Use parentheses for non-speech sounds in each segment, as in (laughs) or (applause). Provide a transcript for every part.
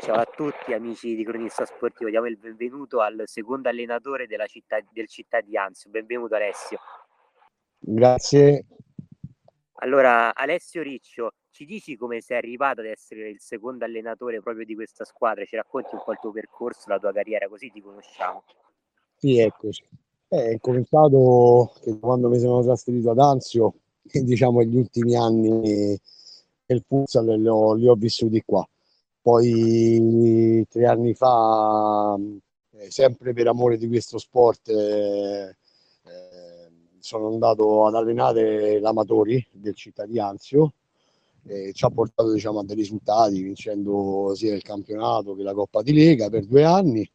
Ciao a tutti amici di Cronista Sportivo, diamo il benvenuto al secondo allenatore della città, del città di Anzio. Benvenuto Alessio. Grazie. Allora, Alessio Riccio, ci dici come sei arrivato ad essere il secondo allenatore proprio di questa squadra? Ci racconti un po' il tuo percorso, la tua carriera, così ti conosciamo. Sì, eccoci. Eh, ho cominciato quando mi sono trasferito ad Anzio, (laughs) diciamo gli ultimi anni il futsal li ho, li ho vissuti qua. Poi tre anni fa, eh, sempre per amore di questo sport, eh, eh, sono andato ad allenare l'Amatori del città di Anzio e ci ha portato diciamo, a dei risultati vincendo sia il campionato che la Coppa di Lega per due anni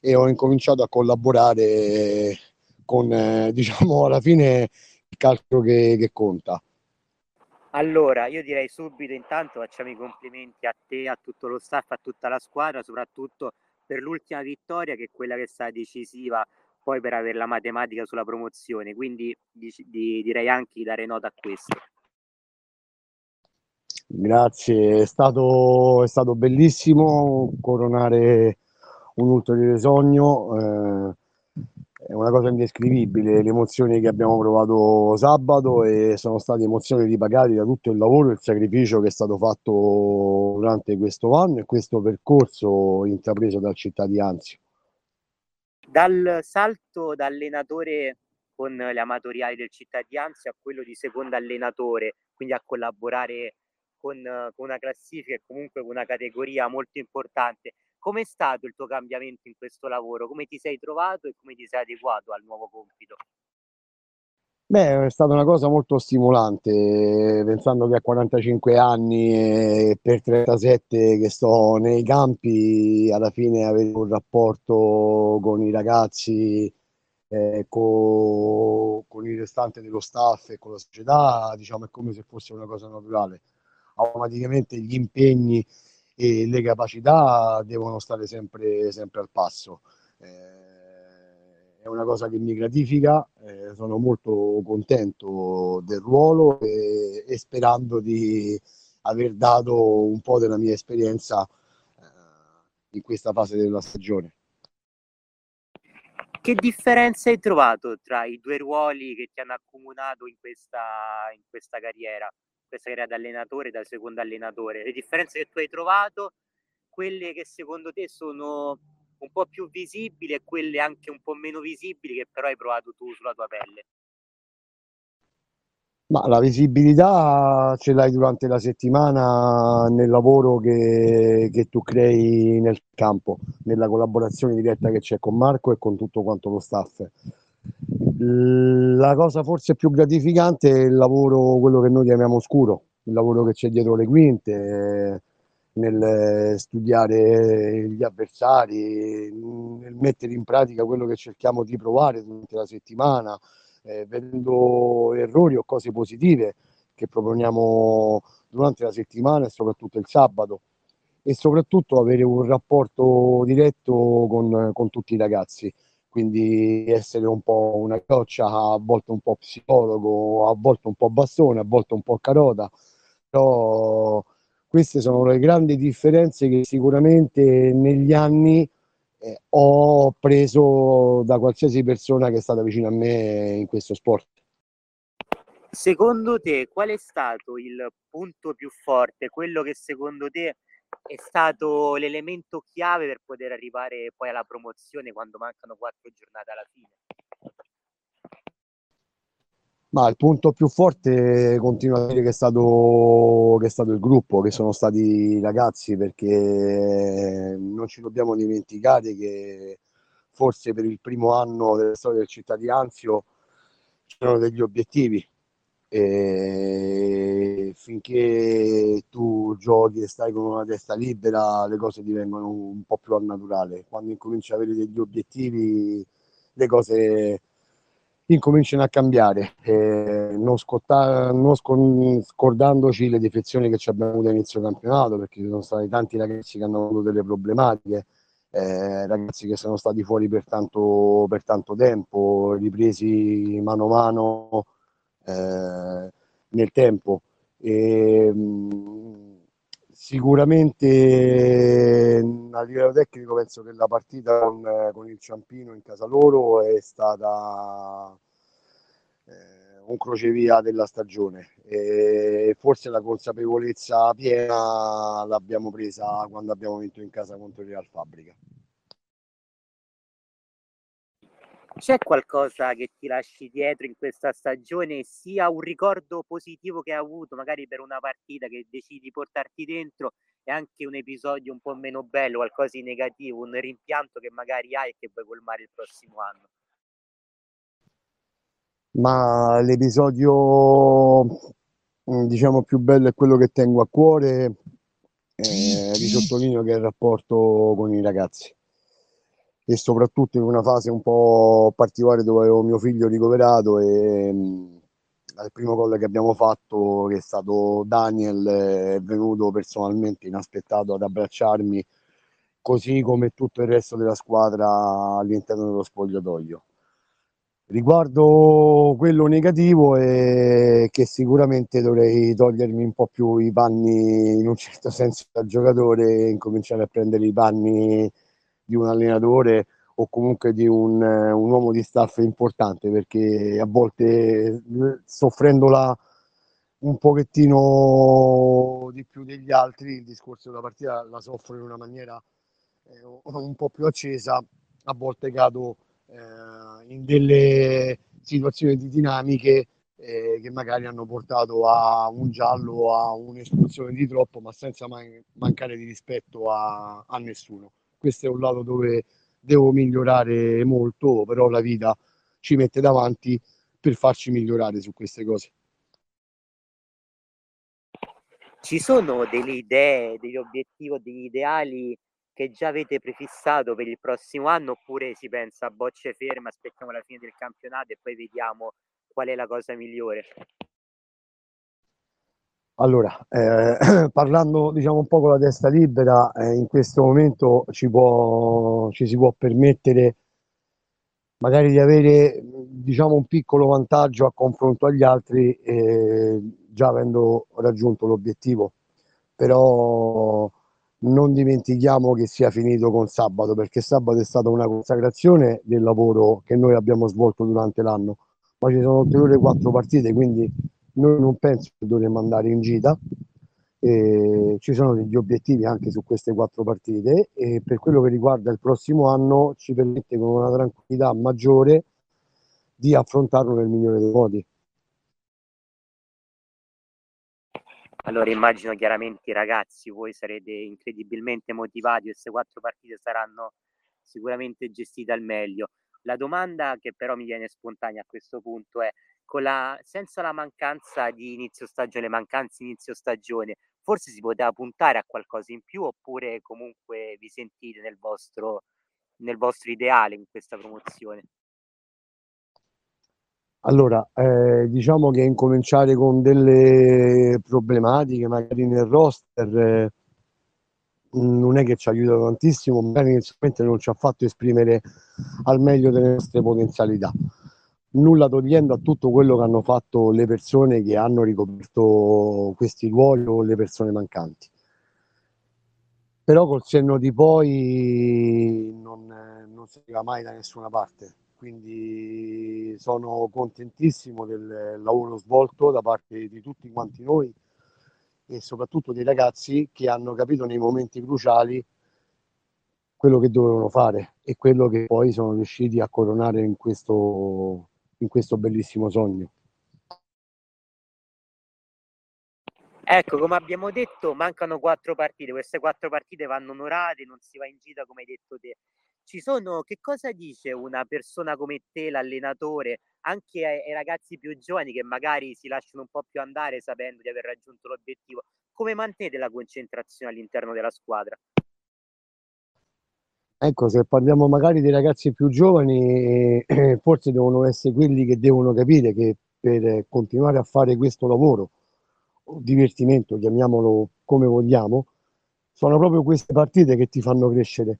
e ho incominciato a collaborare con eh, diciamo alla fine il calcio che, che conta allora, io direi subito intanto facciamo i complimenti a te, a tutto lo staff, a tutta la squadra, soprattutto per l'ultima vittoria che è quella che è stata decisiva poi per avere la matematica sulla promozione, quindi di, di, direi anche di dare nota a questo. Grazie, è stato, è stato bellissimo coronare un ulteriore sogno. Eh, è una cosa indescrivibile le emozioni che abbiamo provato sabato e sono state emozioni ripagate da tutto il lavoro e il sacrificio che è stato fatto durante questo anno e questo percorso intrapreso dal città di Anzio. Dal salto da allenatore con le amatoriali del città di Anzio a quello di secondo allenatore, quindi a collaborare con, con una classifica e comunque con una categoria molto importante, Com'è stato il tuo cambiamento in questo lavoro? Come ti sei trovato e come ti sei adeguato al nuovo compito? Beh, è stata una cosa molto stimolante, pensando che a 45 anni e per 37 che sto nei campi, alla fine avere un rapporto con i ragazzi, eh, con, con, il restante dello staff e con la società, diciamo, è come se fosse una cosa naturale. Automaticamente gli impegni e le capacità devono stare sempre, sempre al passo. Eh, è una cosa che mi gratifica, eh, sono molto contento del ruolo e, e, sperando di aver dato un po' della mia esperienza eh, in questa fase della stagione. Che differenza hai trovato tra i due ruoli che ti hanno accomunato in questa, in questa carriera? Questa carriera da allenatore, da secondo allenatore, le differenze che tu hai trovato, quelle che secondo te sono un po' più visibili e quelle anche un po' meno visibili che però hai provato tu sulla tua pelle. Ma la visibilità ce l'hai durante la settimana nel lavoro che, che, tu crei nel campo, nella collaborazione diretta che c'è con Marco e con tutto quanto lo staff. La cosa forse più gratificante è il lavoro, quello che noi chiamiamo scuro, il lavoro che c'è dietro le quinte, nel studiare gli avversari, nel mettere in pratica quello che cerchiamo di provare durante la settimana, eh, vedendo errori o cose positive che proponiamo durante la settimana e soprattutto il sabato. E soprattutto avere un rapporto diretto con, con tutti i ragazzi quindi essere un po' una goccia, a volte un po' psicologo, a volte un po' bastone, a volte un po' carota, però queste sono le grandi differenze che sicuramente negli anni eh, ho preso da qualsiasi persona che è stata vicino a me in questo sport. Secondo te qual è stato il punto più forte, quello che secondo te è stato l'elemento chiave per poter arrivare poi alla promozione quando mancano quattro giornate alla fine? Ma il punto più forte continuo a dire che è, stato, che è stato il gruppo, che sono stati i ragazzi, perché non ci dobbiamo dimenticare che forse per il primo anno della storia del città di Anzio c'erano degli obiettivi e finché giochi e stai con una testa libera le cose divengono un po' più al naturale quando incominci ad avere degli obiettivi le cose incominciano a cambiare eh, non, scotta, non scordandoci le defezioni che ci abbiamo avuto all'inizio campionato perché ci sono stati tanti ragazzi che hanno avuto delle problematiche eh, ragazzi che sono stati fuori per tanto, per tanto tempo ripresi mano a mano eh, nel tempo. E, Sicuramente a livello tecnico penso che la partita con, con il Ciampino in casa loro è stata eh, un crocevia della stagione e forse la consapevolezza piena l'abbiamo presa quando abbiamo vinto in casa contro il Real Fabbrica. C'è qualcosa che ti lasci dietro in questa stagione, sia un ricordo positivo che hai avuto, magari per una partita che decidi di portarti dentro, e anche un episodio un po' meno bello, qualcosa di negativo, un rimpianto che magari hai e che vuoi colmare il prossimo anno? Ma l'episodio mm, diciamo più bello è quello che tengo a cuore, eh, vi (clears throat) sottolineo che è il rapporto con i ragazzi e soprattutto in una fase un po' particolare dove avevo mio figlio ricoverato e mh, il primo gol che abbiamo fatto che è stato Daniel è venuto personalmente inaspettato ad abbracciarmi così come tutto il resto della squadra all'interno dello spogliatoio. Riguardo quello negativo è che sicuramente dovrei togliermi un po' più i panni in un certo senso da giocatore e incominciare a prendere i panni di un allenatore o comunque di un, un uomo di staff importante perché a volte soffrendola un pochettino di più degli altri il discorso della partita la soffro in una maniera eh, un po' più accesa a volte cado eh, in delle situazioni di dinamiche eh, che magari hanno portato a un giallo a un'espulsione di troppo ma senza man- mancare di rispetto a, a nessuno questo è un lato dove devo migliorare molto, però la vita ci mette davanti per farci migliorare su queste cose. Ci sono delle idee, degli obiettivi, degli ideali che già avete prefissato per il prossimo anno oppure si pensa a bocce ferme, aspettiamo la fine del campionato e poi vediamo qual è la cosa migliore? Allora, eh, (clears throat) parlando diciamo un po' con la testa libera, eh, in questo momento ci, può, ci si può permettere magari di avere diciamo un piccolo vantaggio a confronto agli altri eh, già avendo raggiunto l'obiettivo. Però non dimentichiamo che sia finito con sabato perché sabato è stata una consacrazione del lavoro che noi abbiamo svolto durante l'anno. Ma ci sono ulteriori quattro partite quindi noi non penso che dovremmo andare in gita, eh, ci sono degli obiettivi anche su queste quattro partite e per quello che riguarda il prossimo anno ci permette con una tranquillità maggiore di affrontarlo nel migliore dei modi. Allora immagino chiaramente ragazzi, voi sarete incredibilmente motivati, queste quattro partite saranno sicuramente gestite al meglio. La domanda che però mi viene spontanea a questo punto è la, senza la mancanza di inizio stagione, mancanza inizio stagione, forse si poteva puntare a qualcosa in più oppure comunque vi sentite nel vostro, nel vostro ideale in questa promozione? Allora, eh, diciamo che incominciare con delle problematiche magari nel roster eh, non è che ci aiuta tantissimo, magari inizialmente non ci ha fatto esprimere al meglio delle nostre potenzialità nulla togliendo a tutto quello che hanno fatto le persone che hanno ricoperto questi ruoli o le persone mancanti. Però col senno di poi non, non si arriva mai da nessuna parte, quindi sono contentissimo del lavoro svolto da parte di tutti quanti noi e soprattutto dei ragazzi che hanno capito nei momenti cruciali quello che dovevano fare e quello che poi sono riusciti a coronare in questo, in questo bellissimo sogno. Ecco, come abbiamo detto, mancano quattro partite. Queste quattro partite vanno onorate, non si va in gita come hai detto te. Ci sono, che cosa dice una persona come te, l'allenatore, anche ai, ai ragazzi più giovani che magari si lasciano un po' più andare sapendo di aver raggiunto l'obiettivo? Come mantenete la concentrazione all'interno della squadra? Ecco, se parliamo magari dei ragazzi più giovani, eh, (clears throat) forse devono essere quelli che devono capire che per continuare a fare questo lavoro, divertimento, chiamiamolo come vogliamo, sono proprio queste partite che ti fanno crescere,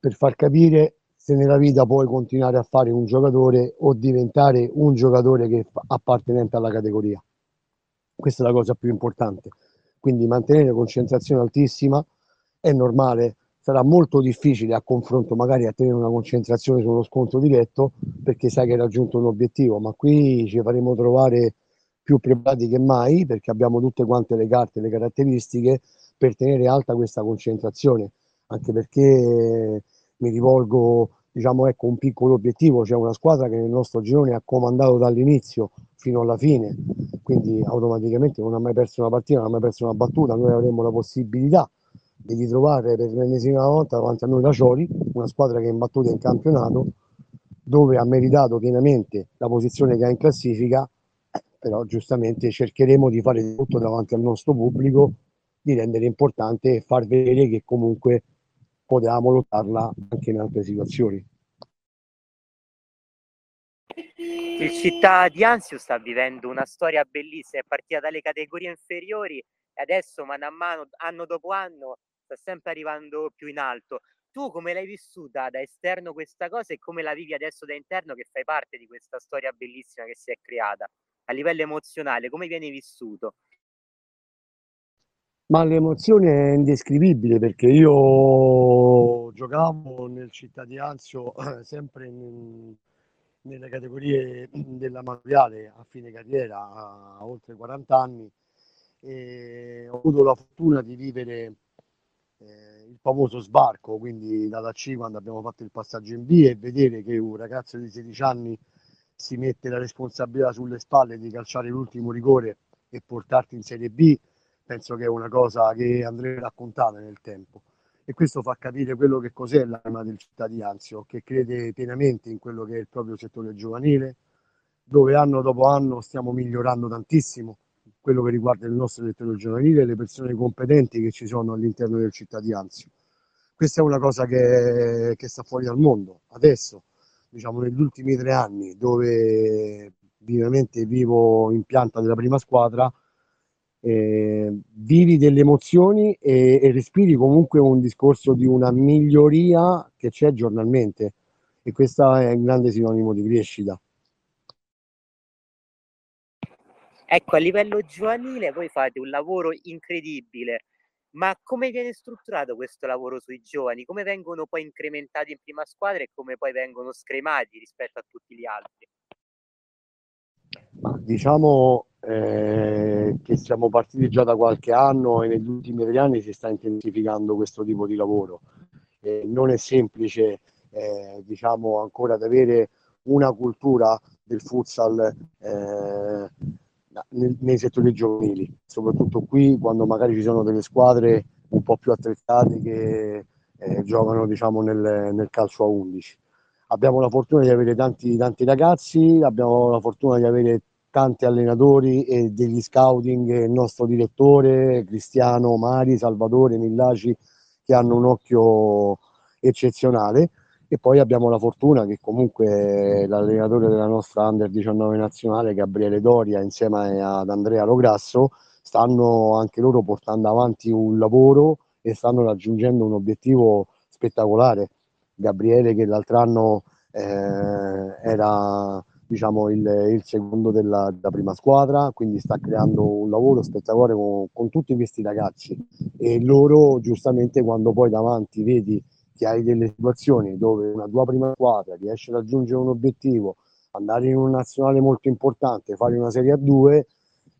per far capire se nella vita puoi continuare a fare un giocatore o diventare un giocatore che appartenente alla categoria. Questa è la cosa più importante quindi mantenere concentrazione altissima è normale, sarà molto difficile a confronto magari a tenere una concentrazione sullo scontro diretto perché sai che hai raggiunto un obiettivo, ma qui ci faremo trovare più preparati che mai perché abbiamo tutte quante le carte, le caratteristiche per tenere alta questa concentrazione, anche perché mi rivolgo, diciamo, ecco, un piccolo obiettivo, c'è una squadra che nel nostro girone ha comandato dall'inizio fino alla fine, quindi automaticamente non ha mai perso una partita, non ha mai perso una battuta, noi avremo la possibilità di ritrovare per l'ennesima volta davanti a noi la Ciori, una squadra che è imbattuta in campionato, dove ha meritato pienamente la posizione che ha in classifica però giustamente cercheremo di fare tutto davanti al nostro pubblico, di rendere importante e far vedere che comunque potevamo lottarla anche in altre situazioni. Il Città di Anzio sta vivendo una storia bellissima, è partita dalle categorie inferiori e adesso mano a mano, anno dopo anno, sta sempre arrivando più in alto. Tu come l'hai vissuta da esterno questa cosa e come la vivi adesso da interno che fai parte di questa storia bellissima che si è creata? a livello emozionale, come viene vissuto? Ma l'emozione è indescrivibile perché io giocavo nel Città di Anzio (clears throat) sempre in, nelle categorie dell'amatoriale a fine carriera, a oltre 40 anni, e ho avuto la fortuna di vivere eh, il famoso sbarco, quindi dalla C quando abbiamo fatto il passaggio in B e vedere che un ragazzo di 16 anni si mette la responsabilità sulle spalle di calciare l'ultimo rigore e portarti in Serie B, penso che è una cosa che andrei raccontata nel tempo. E questo fa capire quello che cos'è l'anima del cittadinanzio, che crede pienamente in quello che è il proprio settore giovanile, dove anno dopo anno stiamo migliorando tantissimo quello che riguarda il nostro settore giovanile e le persone competenti che ci sono all'interno del cittadinanzio. Questa è una cosa che, che sta fuori dal mondo adesso diciamo, negli ultimi tre anni, dove vivamente vivo in pianta della prima squadra, eh, vivi delle emozioni e, e, respiri comunque un discorso di una miglioria che c'è giornalmente e questo è un grande sinonimo di crescita. Ecco, a livello giovanile voi fate un lavoro incredibile, ma come viene strutturato questo lavoro sui giovani? Come vengono poi incrementati in prima squadra e come poi vengono scremati rispetto a tutti gli altri? Diciamo eh, che siamo partiti già da qualche anno e negli ultimi tre anni si sta intensificando questo tipo di lavoro. Eh, non è semplice eh, diciamo ancora ad avere una cultura del futsal eh, nei, settori giovanili, soprattutto qui quando magari ci sono delle squadre un po' più attrezzate che eh, giocano diciamo, nel, nel, calcio a 11. Abbiamo la fortuna di avere tanti, tanti ragazzi, abbiamo la fortuna di avere tanti allenatori e degli scouting, il nostro direttore Cristiano Mari, Salvatore Millaci, che hanno un occhio eccezionale e poi abbiamo la fortuna che comunque l'allenatore della nostra Under 19 nazionale, Gabriele Doria, insieme ad Andrea Lograsso, stanno anche loro portando avanti un lavoro e stanno raggiungendo un obiettivo spettacolare. Gabriele che l'altro anno eh, era diciamo, il, il secondo della, della, prima squadra, quindi sta creando un lavoro spettacolare con, con tutti questi ragazzi e loro giustamente quando poi davanti vedi che hai delle situazioni dove una tua prima squadra riesce a raggiungere un obiettivo, andare in un nazionale molto importante, fare una Serie A2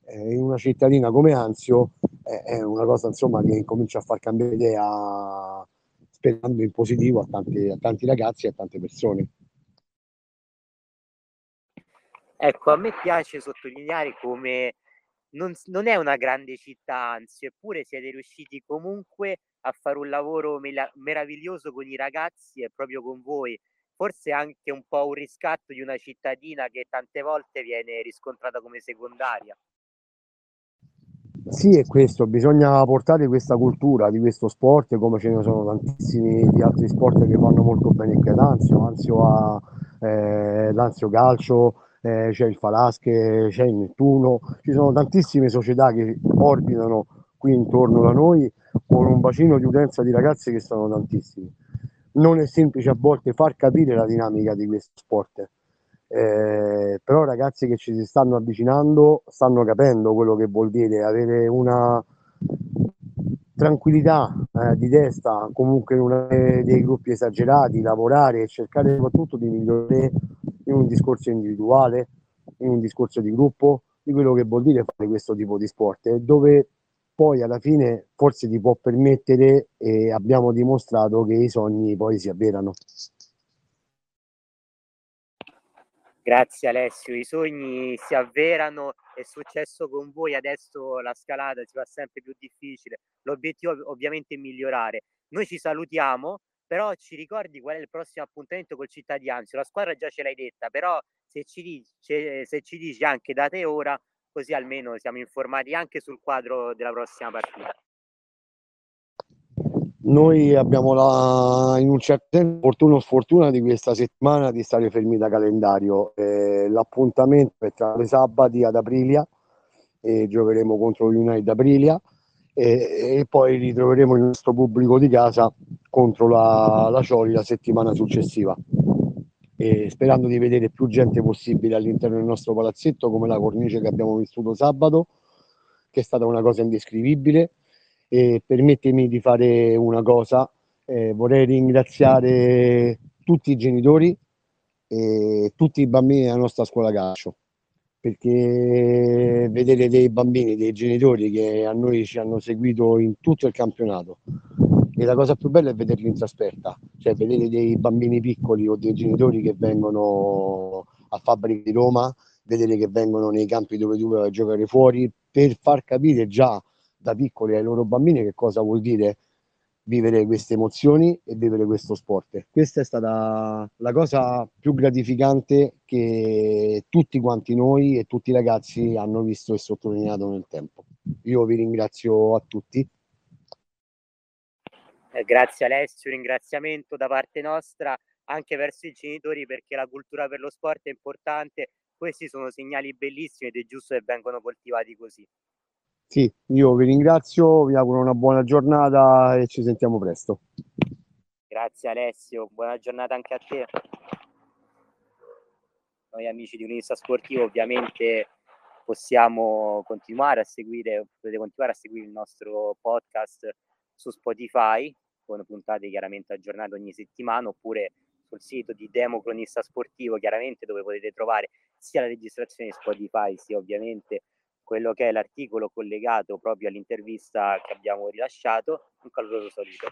eh, in una cittadina come Anzio eh, è una cosa insomma che comincia a far cambiare idea sperando in positivo a tanti, a tanti ragazzi e a tante persone. Ecco, a me piace sottolineare come non, non, è una grande città, anzi, eppure siete riusciti comunque a fare un lavoro meraviglioso con i ragazzi e proprio con voi. Forse anche un po' un riscatto di una cittadina che tante volte viene riscontrata come secondaria. Sì, è questo, bisogna portare questa cultura di questo sport, come ce ne sono tantissimi di altri sport che vanno molto bene qui ad Anzio, Anzio ha eh, l'Anzio Calcio, eh, c'è il Falasche, c'è il Nettuno, ci sono tantissime società che orbitano qui intorno da noi con un bacino di utenza di ragazzi che sono tantissimi. Non è semplice a volte far capire la dinamica di questo sport, eh, però ragazzi che ci si stanno avvicinando stanno capendo quello che vuol dire avere una, tranquillità eh, di testa, comunque non dei gruppi esagerati, lavorare e cercare soprattutto di migliorare in un discorso individuale, in un discorso di gruppo, di quello che vuol dire fare questo tipo di sport, dove poi alla fine forse ti può permettere e abbiamo dimostrato che i sogni poi si avverano. Grazie Alessio, i sogni si avverano, è successo con voi, adesso la scalata si fa sempre più difficile, l'obiettivo ovviamente è migliorare. Noi ci salutiamo, però ci ricordi qual è il prossimo appuntamento col Cittadianzio? La squadra già ce l'hai detta, però se ci, dici, se ci dici anche date e ora, così almeno siamo informati anche sul quadro della prossima partita. Noi abbiamo la, in un certo senso fortuna o sfortuna di questa settimana di stare fermi da calendario. Eh, l'appuntamento è tra le sabati ad Aprilia e giocheremo contro United Aprilia e, e, poi ritroveremo il nostro pubblico di casa contro la, la Cioli la settimana successiva. E sperando di vedere più gente possibile all'interno del nostro palazzetto come la cornice che abbiamo vissuto sabato, che è stata una cosa indescrivibile. E permettimi di fare una cosa, eh, vorrei ringraziare tutti i genitori e tutti i bambini della nostra scuola calcio perché vedere dei bambini, dei genitori che a noi ci hanno seguito in tutto il campionato e la cosa più bella è vederli in trasferta, cioè vedere dei bambini piccoli o dei genitori che vengono a Fabbrica di Roma, vedere che vengono nei campi dove tu vai a giocare fuori per far capire già da piccoli ai loro bambini che cosa vuol dire vivere queste emozioni e vivere questo sport. Questa è stata la cosa più gratificante che tutti quanti noi e tutti i ragazzi hanno visto e sottolineato nel tempo. Io vi ringrazio a tutti. Eh, grazie Alessio, ringraziamento da parte nostra anche verso i genitori perché la cultura per lo sport è importante. Questi sono segnali bellissimi ed è giusto che vengano coltivati così. Sì, io vi ringrazio, vi auguro una buona giornata e ci sentiamo presto. Grazie Alessio, buona giornata anche a te. Noi amici di Unista Sportivo ovviamente possiamo continuare a seguire, potete continuare a seguire il nostro podcast su Spotify con puntate chiaramente aggiornate ogni settimana oppure sul sito di Demo Cronista Sportivo chiaramente dove potete trovare sia la registrazione di Spotify sia ovviamente quello che è l'articolo collegato proprio all'intervista che abbiamo rilasciato. Un caloroso saluto.